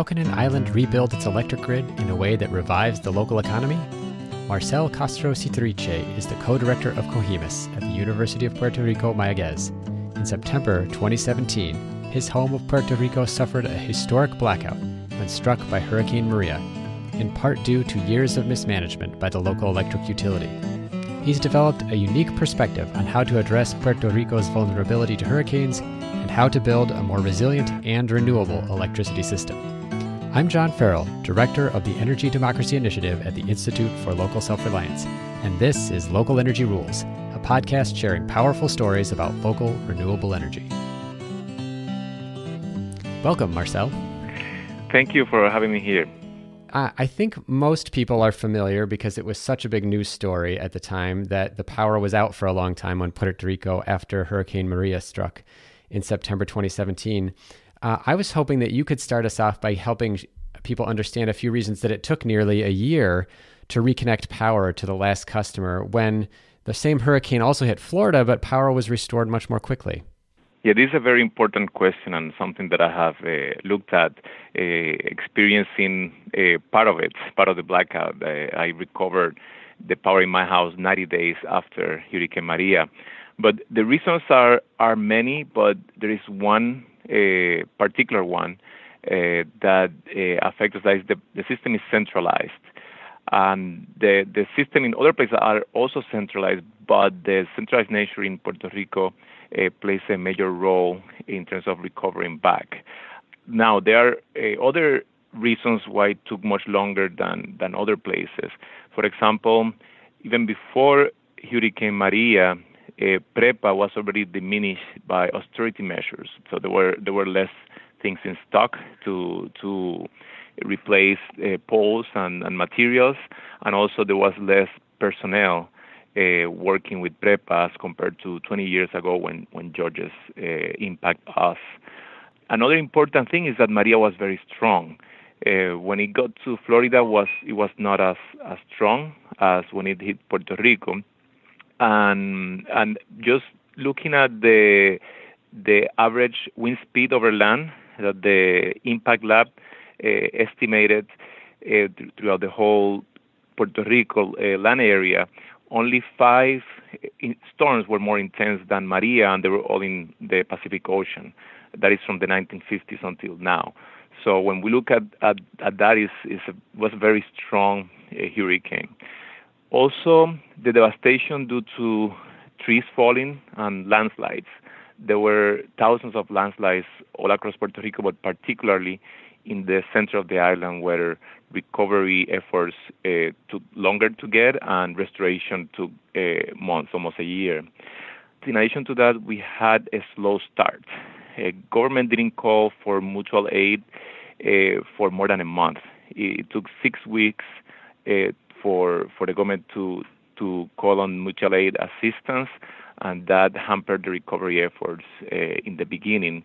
How can an island rebuild its electric grid in a way that revives the local economy? Marcel Castro Sitiriche is the co director of CoHEMIS at the University of Puerto Rico Mayagüez. In September 2017, his home of Puerto Rico suffered a historic blackout when struck by Hurricane Maria, in part due to years of mismanagement by the local electric utility. He's developed a unique perspective on how to address Puerto Rico's vulnerability to hurricanes and how to build a more resilient and renewable electricity system. I'm John Farrell, Director of the Energy Democracy Initiative at the Institute for Local Self Reliance, and this is Local Energy Rules, a podcast sharing powerful stories about local renewable energy. Welcome, Marcel. Thank you for having me here. I think most people are familiar because it was such a big news story at the time that the power was out for a long time on Puerto Rico after Hurricane Maria struck in September 2017. Uh, I was hoping that you could start us off by helping people understand a few reasons that it took nearly a year to reconnect power to the last customer when the same hurricane also hit Florida, but power was restored much more quickly. Yeah, this is a very important question and something that I have uh, looked at, uh, experiencing uh, part of it, part of the blackout. I recovered the power in my house 90 days after Hurricane Maria. But the reasons are, are many, but there is one particular one uh, that uh, affects us the, the system is centralized. And the, the system in other places are also centralized, but the centralized nature in Puerto Rico uh, plays a major role in terms of recovering back. Now, there are uh, other reasons why it took much longer than, than other places. For example, even before Hurricane Maria, PREPA was already diminished by austerity measures. So there were there were less things in stock to to replace uh, poles and, and materials, and also there was less personnel uh, working with PREPA as compared to 20 years ago when when Georges uh, impact us. Another important thing is that Maria was very strong. Uh, when it got to Florida, was it was not as as strong as when it hit Puerto Rico and and just looking at the the average wind speed over land that the impact lab uh, estimated uh, throughout the whole Puerto Rico uh, land area, only five storms were more intense than Maria, and they were all in the Pacific Ocean. That is from the 1950s until now. So when we look at, at, at that, is is was a very strong hurricane. Also, the devastation due to trees falling and landslides. There were thousands of landslides all across Puerto Rico, but particularly in the center of the island where recovery efforts uh, took longer to get and restoration took uh, months, almost a year. In addition to that, we had a slow start. Uh, government didn't call for mutual aid uh, for more than a month. It took six weeks uh, for for the government to to call on mutual aid assistance, and that hampered the recovery efforts uh, in the beginning.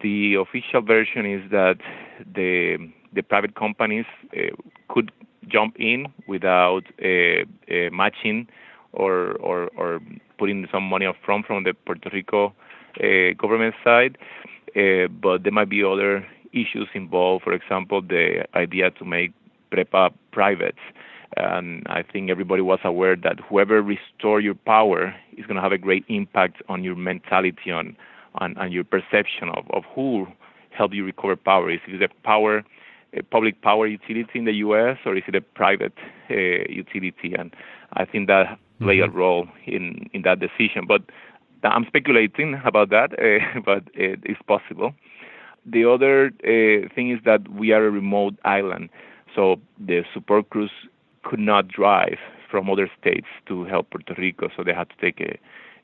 The official version is that the the private companies uh, could jump in without uh, uh matching or, or or putting some money up front from the Puerto Rico uh, government side, but there might be other issues involved. For example, the idea to make PREPA private and I think everybody was aware that whoever restore your power is going to have a great impact on your mentality on on, on your perception of, of who helped you recover power. Is it a power a public power utility in the U.S. or is it a private uh, utility? And I think that played mm-hmm. a role in in that decision. But I'm speculating about that, uh, but it is possible. The other uh, thing is that we are a remote island, so the support crews could not drive from other states to help Puerto Rico, so they had to take a,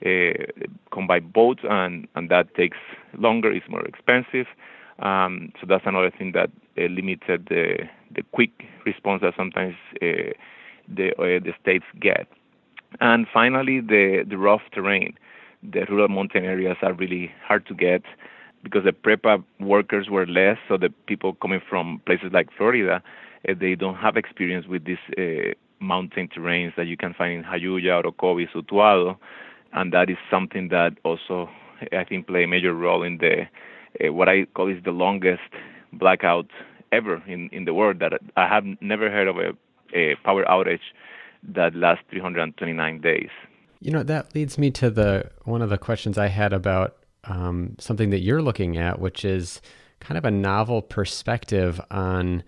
a by boat, and and that takes longer, it's more expensive. Um, so that's another thing that uh, limited the the quick response that sometimes uh, the uh, the states get. And finally, the the rough terrain. The rural mountain areas are really hard to get because the PREPA workers were less, so the people coming from places like Florida uh, they don't have experience with these uh, mountain terrains that you can find in Jayuya, Orocovis, Utuado, and that is something that also I think play a major role in the uh, what I call is the longest blackout ever in, in the world. That I have never heard of a, a power outage that lasts 329 days. You know, that leads me to the one of the questions I had about um, something that you're looking at, which is kind of a novel perspective on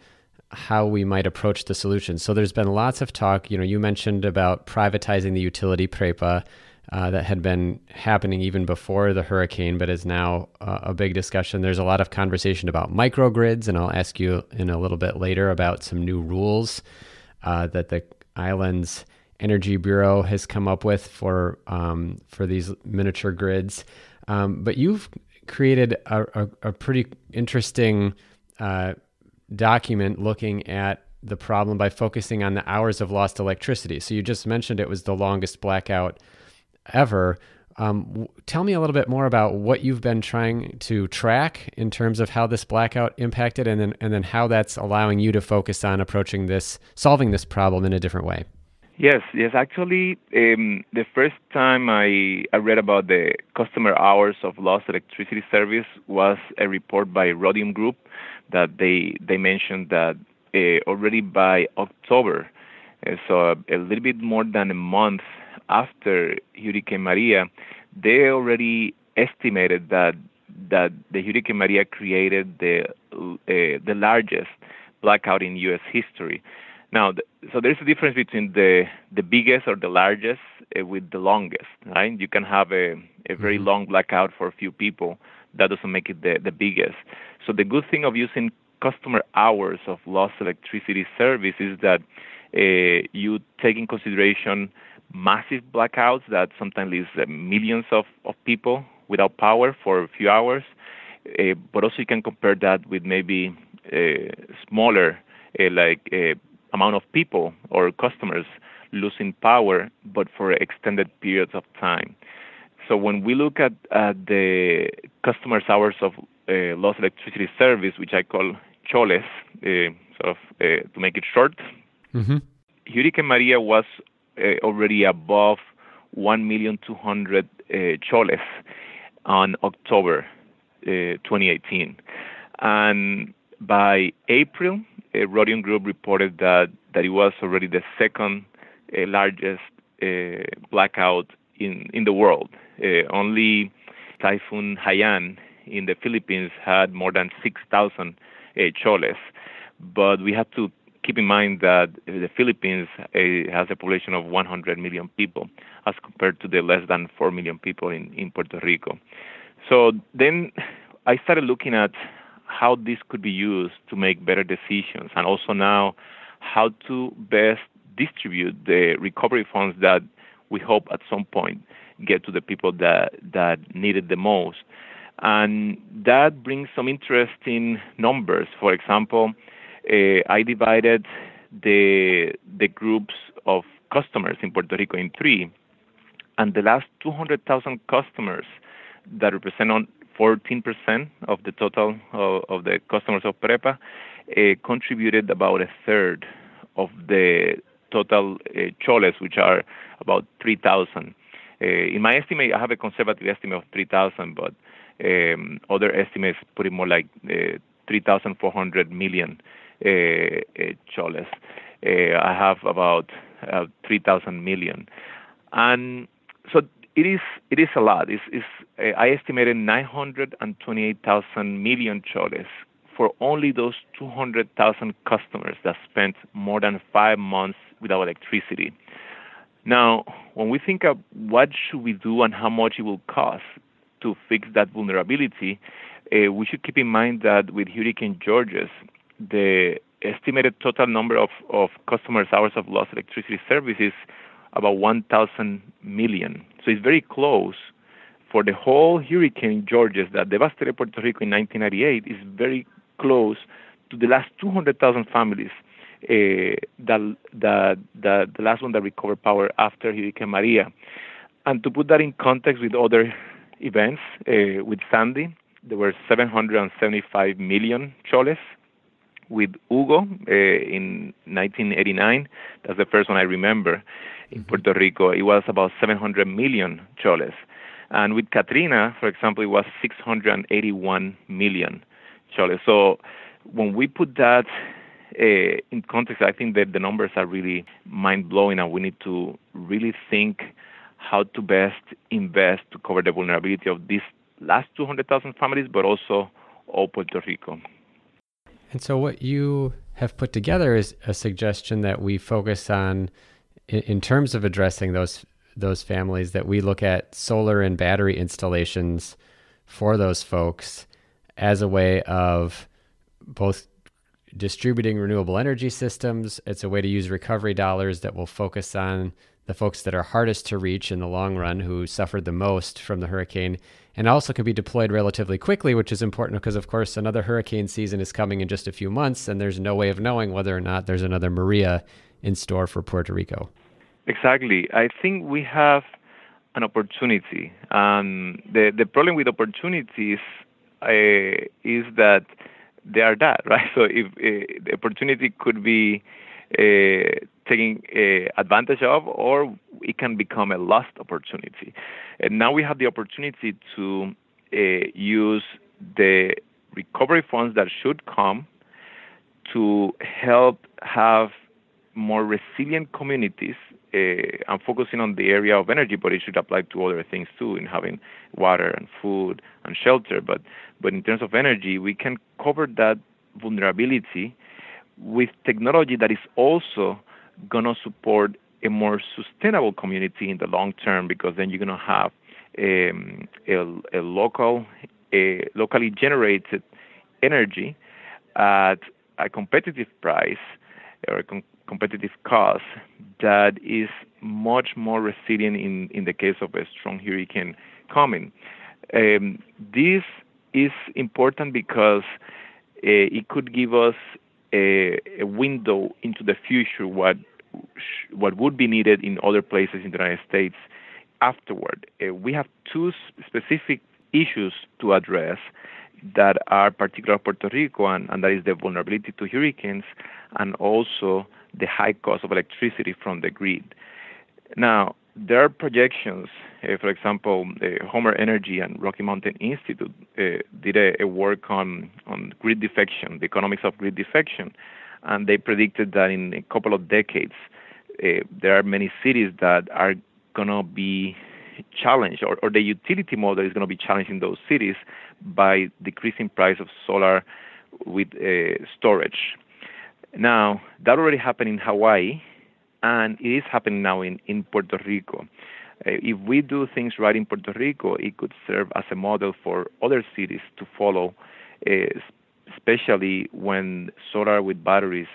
how we might approach the solution. So there's been lots of talk. You know, you mentioned about privatizing the utility PREPA. Uh, that had been happening even before the hurricane, but is now uh, a big discussion. There's a lot of conversation about microgrids, and I'll ask you in a little bit later about some new rules uh, that the island's energy bureau has come up with for um, for these miniature grids. Um, but you've created a, a, a pretty interesting uh, document looking at the problem by focusing on the hours of lost electricity. So you just mentioned it was the longest blackout ever. Um, w- tell me a little bit more about what you've been trying to track in terms of how this blackout impacted, and then and then how that's allowing you to focus on approaching this, solving this problem in a different way. Yes, yes. Actually, um, the first time I, I read about the customer hours of lost electricity service was a report by Rhodium Group that they they mentioned that uh, already by October, uh, so a, a little bit more than a month after Hurricane Maria, they already estimated that that the Hurricane Maria created the uh, the largest blackout in U.S. history. Now, so there's a difference between the the biggest or the largest uh, with the longest, right? You can have a a very mm-hmm. long blackout for a few people. That doesn't make it the the biggest. So the good thing of using customer hours of lost electricity service is that uh, you take in consideration massive blackouts that sometimes leaves uh, millions of, of people without power for a few hours. Uh, but also you can compare that with maybe uh, smaller, uh, like uh, amount of people or customers losing power, but for extended periods of time. So when we look at, at the customers' hours of uh, lost electricity service, which I call choles, uh, sort of uh, to make it short, mm-hmm. Hurricane Maria was uh, already above 1,200,000 uh, choles on October uh, 2018. And by April, uh, Group reported that, that it was already the second uh, largest uh, blackout in, in the world. Uh, only Typhoon Haiyan in the Philippines had more than 6,000 uh, choles. But we have to keep in mind that the Philippines uh, has a population of 100 million people as compared to the less than 4 million people in, in Puerto Rico. So then I started looking at how this could be used to make better decisions, and also now how to best distribute the recovery funds that we hope at some point get to the people that that need it the most. And that brings some interesting numbers. For example, uh, I divided the the groups of customers in Puerto Rico in three, and the last 200,000 customers that represent on 14% of the total of, of the customers of PREPA uh, contributed about a third of the total uh, choles, which are about 3,000. Uh, in my estimate, I have a conservative estimate of 3,000, but um, other estimates put it more like uh, 3,400 million uh, uh, choles. Uh, I have about uh, 3,000 million. And so it is it is a lot. It's, it's uh, I estimated 928,000 million choles for only those 200,000 customers that spent more than five months without electricity. Now, when we think of what should we do and how much it will cost to fix that vulnerability, uh, we should keep in mind that with Hurricane Georges, the estimated total number of, of customers' hours of lost electricity service is about 1,000 million. So it's very close for the whole Hurricane Georges that devastated Puerto Rico in 1998 is very close to the last 200,000 families uh, that, that, that the last one that recovered power after Hurricane Maria. And to put that in context with other events, uh, with Sandy, there were 775 million choles with Hugo uh, in 1989. That's the first one I remember in mm-hmm. Puerto Rico. It was about 700 million choles. And with Katrina, for example, it was 681 million choles. So when we put that uh, in context, I think that the numbers are really mind blowing, and we need to really think how to best invest to cover the vulnerability of these last 200,000 families, but also all Puerto Rico. And so, what you have put together is a suggestion that we focus on, in, in terms of addressing those those families, that we look at solar and battery installations for those folks as a way of both distributing renewable energy systems. It's a way to use recovery dollars that will focus on the folks that are hardest to reach in the long run who suffered the most from the hurricane and also can be deployed relatively quickly, which is important because, of course, another hurricane season is coming in just a few months, and there's no way of knowing whether or not there's another Maria in store for Puerto Rico. Exactly. I think we have an opportunity. Um, the the problem with opportunities uh, is that they are that, right? So if uh, the opportunity could be uh, taking advantage of, or it can become a lost opportunity. And now we have the opportunity to use the recovery funds that should come to help have more resilient communities. Uh, I'm focusing on the area of energy, but it should apply to other things too, in having water and food and shelter. But but in terms of energy, we can cover that vulnerability with technology that is also going to support a more sustainable community in the long term because then you're going to have um, a, a, local, a locally generated energy at a competitive price or a com- competitive cost that is much more resilient in, in the case of a strong hurricane coming. Um, this is important because uh, it could give us a, a window into the future what what would be needed in other places in the United States afterward. Uh, we have two specific issues to address that are particular to Puerto Rico, and, and that is the vulnerability to hurricanes and also the high cost of electricity from the grid. Now, there are projections. Uh, for example, uh, Homer Energy and Rocky Mountain Institute uh, did a, a, work on, on grid defection, the economics of grid defection, and they predicted that in a couple of decades, there are many cities that are going to be challenged, or, or the utility model is going to be challenged in those cities by decreasing price of solar with storage. Now, that already happened in Hawaii and it is happening now in, in Puerto Rico. Uh, if we do things right in Puerto Rico, it could serve as a model for other cities to follow, uh, especially when solar with batteries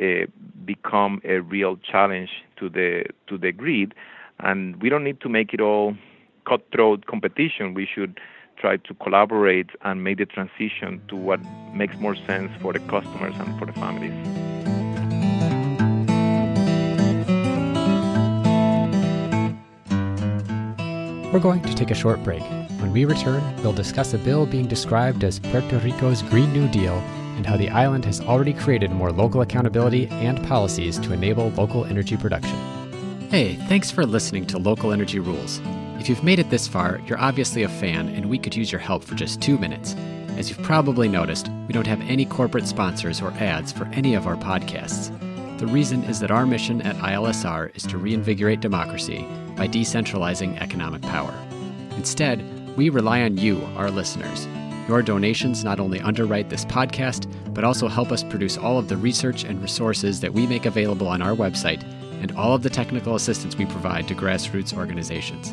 uh, become a real challenge to the to the grid. And we don't need to make it all cutthroat competition. We should try to collaborate and make the transition to what makes more sense for the customers and for the families. We're going to take a short break. When we return, we'll discuss a bill being described as Puerto Rico's Green New Deal and how the island has already created more local accountability and policies to enable local energy production. Hey, thanks for listening to Local Energy Rules. If you've made it this far, you're obviously a fan, and we could use your help for just two minutes. As you've probably noticed, we don't have any corporate sponsors or ads for any of our podcasts. The reason is that our mission at ILSR is to reinvigorate democracy by decentralizing economic power. Instead, we rely on you, our listeners. Your donations not only underwrite this podcast, but also help us produce all of the research and resources that we make available on our website and all of the technical assistance we provide to grassroots organizations.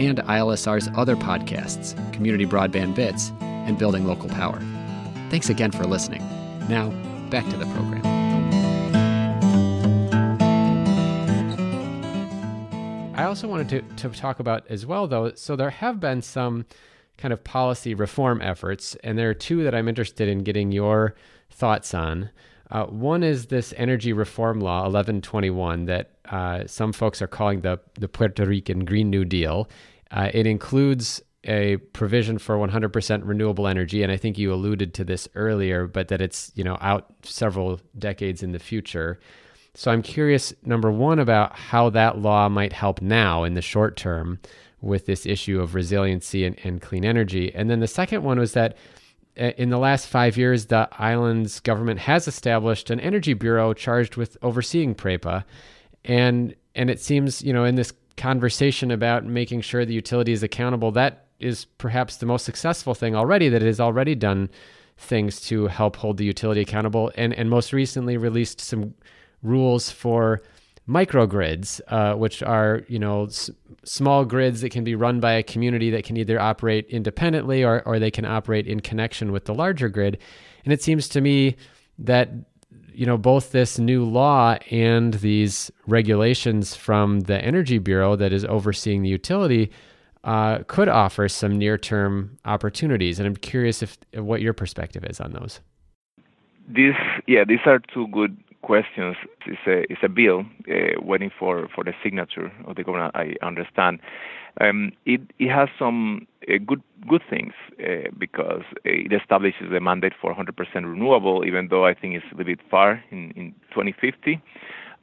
and ILSR's other podcasts, Community Broadband Bits, and Building Local Power. Thanks again for listening. Now, back to the program. I also wanted to, to talk about as well, though. So there have been some kind of policy reform efforts, and there are two that I'm interested in getting your thoughts on. Uh, one is this energy reform law 1121 that uh, some folks are calling the the Puerto Rican Green New Deal. Uh, it includes a provision for 100% renewable energy, and I think you alluded to this earlier, but that it's you know out several decades in the future. So I'm curious, number one, about how that law might help now in the short term with this issue of resiliency and, and clean energy. And then the second one was that uh, in the last five years, the island's government has established an energy bureau charged with overseeing PREPA. And and it seems, you know, in this conversation about making sure the utility is accountable, that is perhaps the most successful thing already that it has already done things to help hold the utility accountable and, and most recently released some rules for microgrids, uh, which are you know s- small grids that can be run by a community that can either operate independently or or they can operate in connection with the larger grid. And it seems to me that you know both this new law and these regulations from the Energy Bureau that is overseeing the utility uh, could offer some near-term opportunities. And I'm curious if what your perspective is on those. This, yeah, these are two good questions. It's a, it's a bill uh, waiting for, for the signature of the governor, I understand. Um, it, it has some uh, good good things uh, because it establishes a mandate for 100% renewable, even though I think it's a little bit far in, in 2050.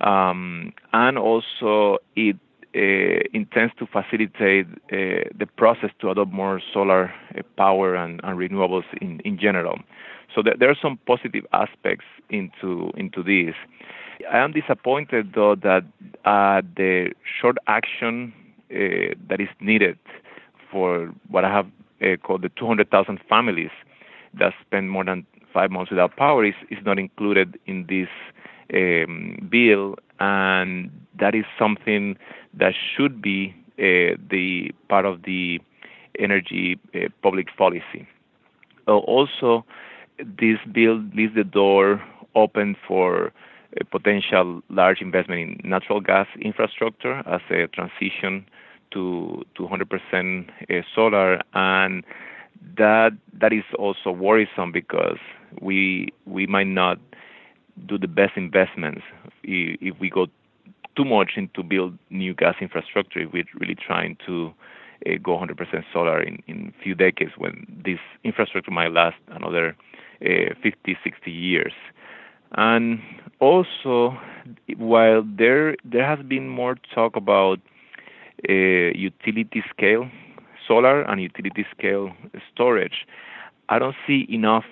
Um, and also, it uh, intends to facilitate uh, the process to adopt more solar uh, power and, and renewables in, in general. So there are some positive aspects into into this. I am disappointed though that uh, the short action that is needed for what I have uh, called the 200,000 families that spend more than five months without power is, is not included in this um, bill, and that is something that should be uh, the part of the energy uh, public policy. Uh, also, this bill leaves the door open for potential large investment in natural gas infrastructure as a transition to to 100% uh, solar, and that that is also worrisome because we we might not do the best investments if, we go too much into build new gas infrastructure. If we're really trying to uh, go 100% solar in in few decades when this infrastructure might last another uh, 50, 60 years. And also, while there there has been more talk about utility scale solar and utility scale storage, I don't see enough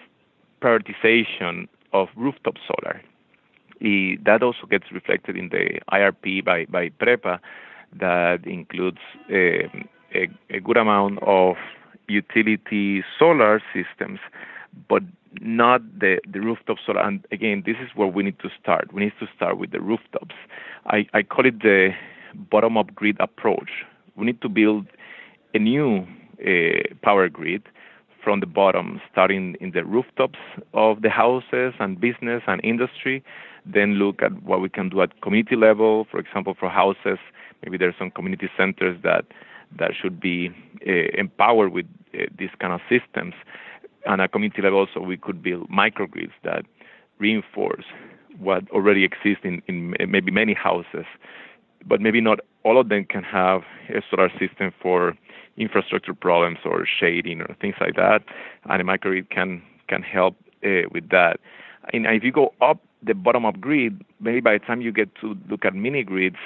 prioritization of rooftop solar. that also gets reflected in the IRP by, by PREPA that includes a, um, a, a good amount of utility solar systems, but not the, the rooftop solar. And again, this is where we need to start. We need to start with the rooftops. I, I call it the bottom up grid approach. We need to build a new uh, power grid from the bottom, starting in the rooftops of the houses and business and industry. Then look at what we can do at community level. For example, for houses, maybe there's some community centers that that should be uh, empowered with uh, these kind of systems And at community level, so we could build microgrids that reinforce what already exists in, in maybe many houses, but maybe not all of them can have a solar system for infrastructure problems or shading or things like that, and a microgrid can can help uh, with that. And if you go up the bottom-up grid, maybe by the time you get to look at mini grids,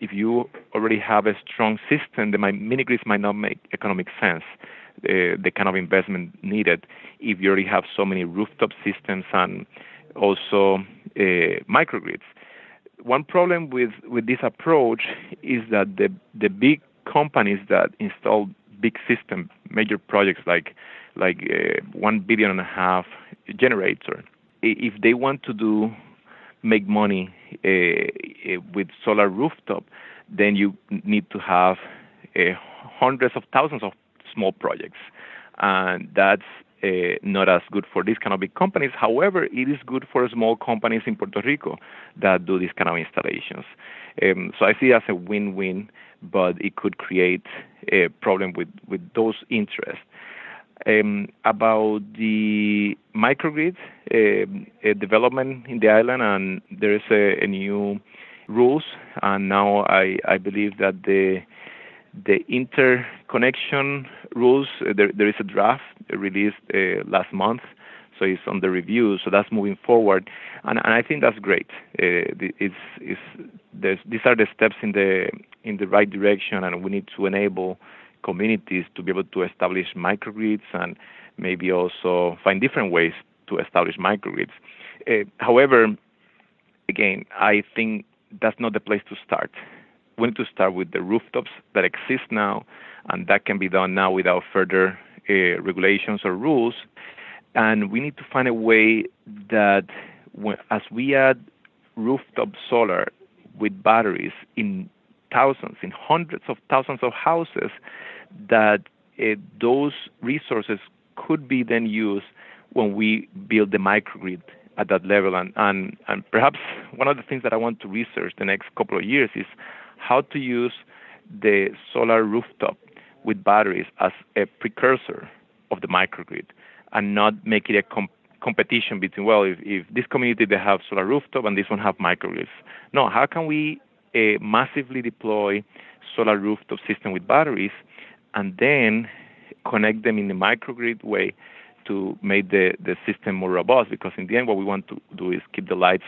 if you already have a strong system, the mini grids might not make economic sense uh, the kind of investment needed if you already have so many rooftop systems and also uh, microgrids. One problem with, with this approach is that the the big companies that install big system, major projects like like uh, one billion and a half generator, if they want to do make money uh, uh with solar rooftop, then you need to have uh, hundreds of thousands of small projects. And that's uh, not as good for these kind of big companies. However, it is good for small companies in Puerto Rico that do these kind of installations. Um, so I see it as a win-win, but it could create a problem with, with those interests. um, about the microgrid uh, development in the island, and there is a, a, new rules, and now I, I believe that the the interconnection rules uh, there, there is a draft released uh, last month so it's under review. So that's moving forward, and, and I think that's great. Uh, it's, it's, these are the steps in the in the right direction, and we need to enable communities to be able to establish microgrids and maybe also find different ways to establish microgrids. Uh, however, again, I think that's not the place to start. We need to start with the rooftops that exist now, and that can be done now without further uh, regulations or rules and we need to find a way that when, as we add rooftop solar with batteries in thousands, in hundreds of thousands of houses, that uh, those resources could be then used when we build the microgrid at that level. And, and, and perhaps one of the things that I want to research the next couple of years is how to use the solar rooftop with batteries as a precursor of the microgrid and not make it a comp- competition between well if, if this community they have solar rooftop and this one have microgrids. No how can we uh, massively deploy solar rooftop system with batteries and then connect them in the microgrid way to make the, the system more robust? Because in the end what we want to do is keep the lights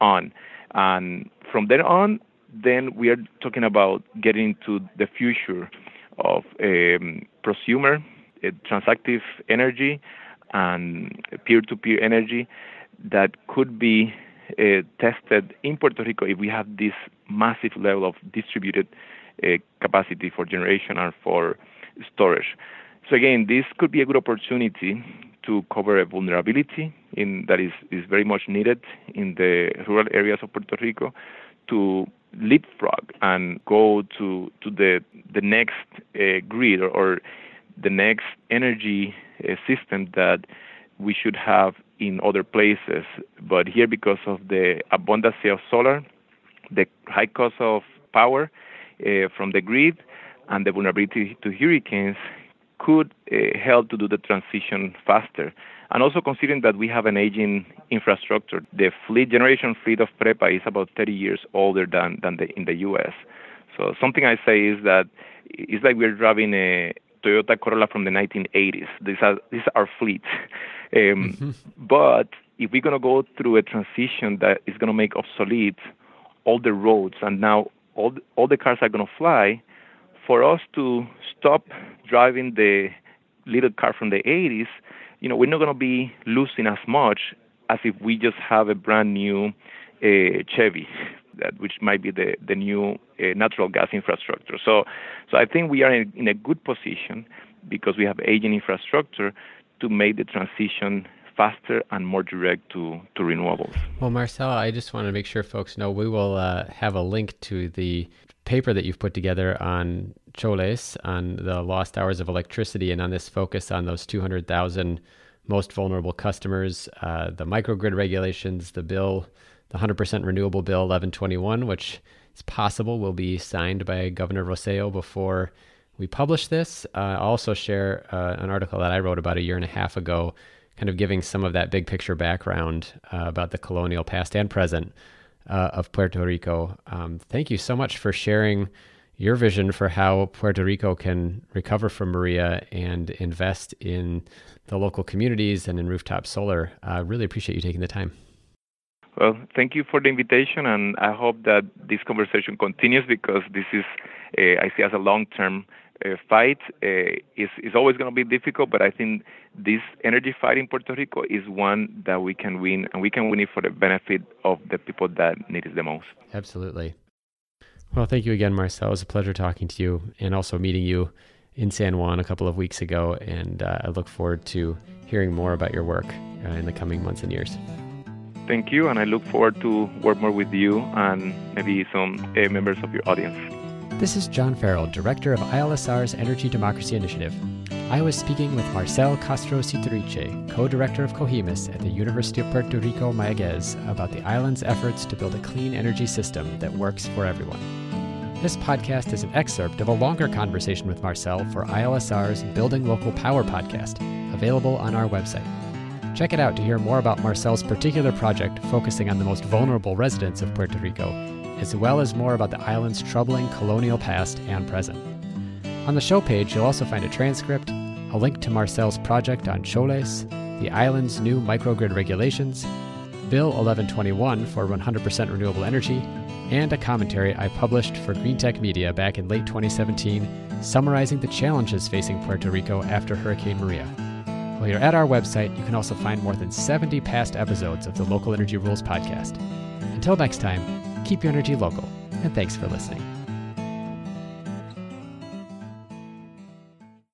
on. And from then on then we are talking about getting to the future of um, prosumer uh, transactive energy and peer-to-peer energy that could be uh, tested in Puerto Rico if we have this massive level of distributed uh, capacity for generation and for storage. So again, this could be a good opportunity to cover a vulnerability in, that is, is very much needed in the rural areas of Puerto Rico to leapfrog and go to to the the next uh, grid or, or the next energy uh, system that we should have in other places. But here, because of the abundance of solar, the high cost of power uh, from the grid, and the vulnerability to hurricanes, could uh, help to do the transition faster. And also considering that we have an aging infrastructure, the fleet generation fleet of PREPA is about 30 years older than, than the, in the U.S. So something I say is that it's like we're driving a, Toyota Corolla from the 1980s. These are these are fleets. Um, mm-hmm. But if we're going to go through a transition that is going to make obsolete all the roads, and now all the, all the cars are going to fly, for us to stop driving the little car from the 80s, you know, we're not going to be losing as much as if we just have a brand new uh, Chevy that, which might be the the new uh, natural gas infrastructure. So, so I think we are in, in a good position because we have aging infrastructure to make the transition faster and more direct to, to renewables. Well, Marcel, I just want to make sure folks know we will uh, have a link to the paper that you've put together on Choles, on the lost hours of electricity, and on this focus on those 200,000 most vulnerable customers, uh, the microgrid regulations, the bill the 100% renewable bill 1121, which is possible will be signed by Governor Rosselló before we publish this. Uh, I'll also share uh, an article that I wrote about a year and a half ago, kind of giving some of that big picture background uh, about the colonial past and present uh, of Puerto Rico. Um, thank you so much for sharing your vision for how Puerto Rico can recover from Maria and invest in the local communities and in rooftop solar. I really appreciate you taking the time. Well, thank you for the invitation, and I hope that this conversation continues because this is, uh, I see as a long-term uh, fight. Uh, is is always going to be difficult, but I think this energy fight in Puerto Rico is one that we can win, and we can win it for the benefit of the people that need it the most. Absolutely. Well, thank you again, Marcel. It was a pleasure talking to you, and also meeting you in San Juan a couple of weeks ago. And uh, I look forward to hearing more about your work uh, in the coming months and years thank you, and I look forward to work more with you and maybe some uh, members of your audience. This is John Farrell, Director of ILSR's Energy Democracy Initiative. I was speaking with Marcel Castro Sitiriche, co-director of CoHEMIS at the University of Puerto Rico Mayaguez, about the island's efforts to build a clean energy system that works for everyone. This podcast is an excerpt of a longer conversation with Marcel for ILSR's Building Local Power podcast, available on our website. Check it out to hear more about Marcel's particular project focusing on the most vulnerable residents of Puerto Rico, as well as more about the island's troubling colonial past and present. On the show page, you'll also find a transcript, a link to Marcel's project on Choles, the island's new microgrid regulations, Bill 1121 for 100% renewable energy, and a commentary I published for Greentech Media back in late 2017 summarizing the challenges facing Puerto Rico after Hurricane Maria. While you're at our website, you can also find more than 70 past episodes of the Local Energy Rules podcast. Until next time, keep your energy local, and thanks for listening.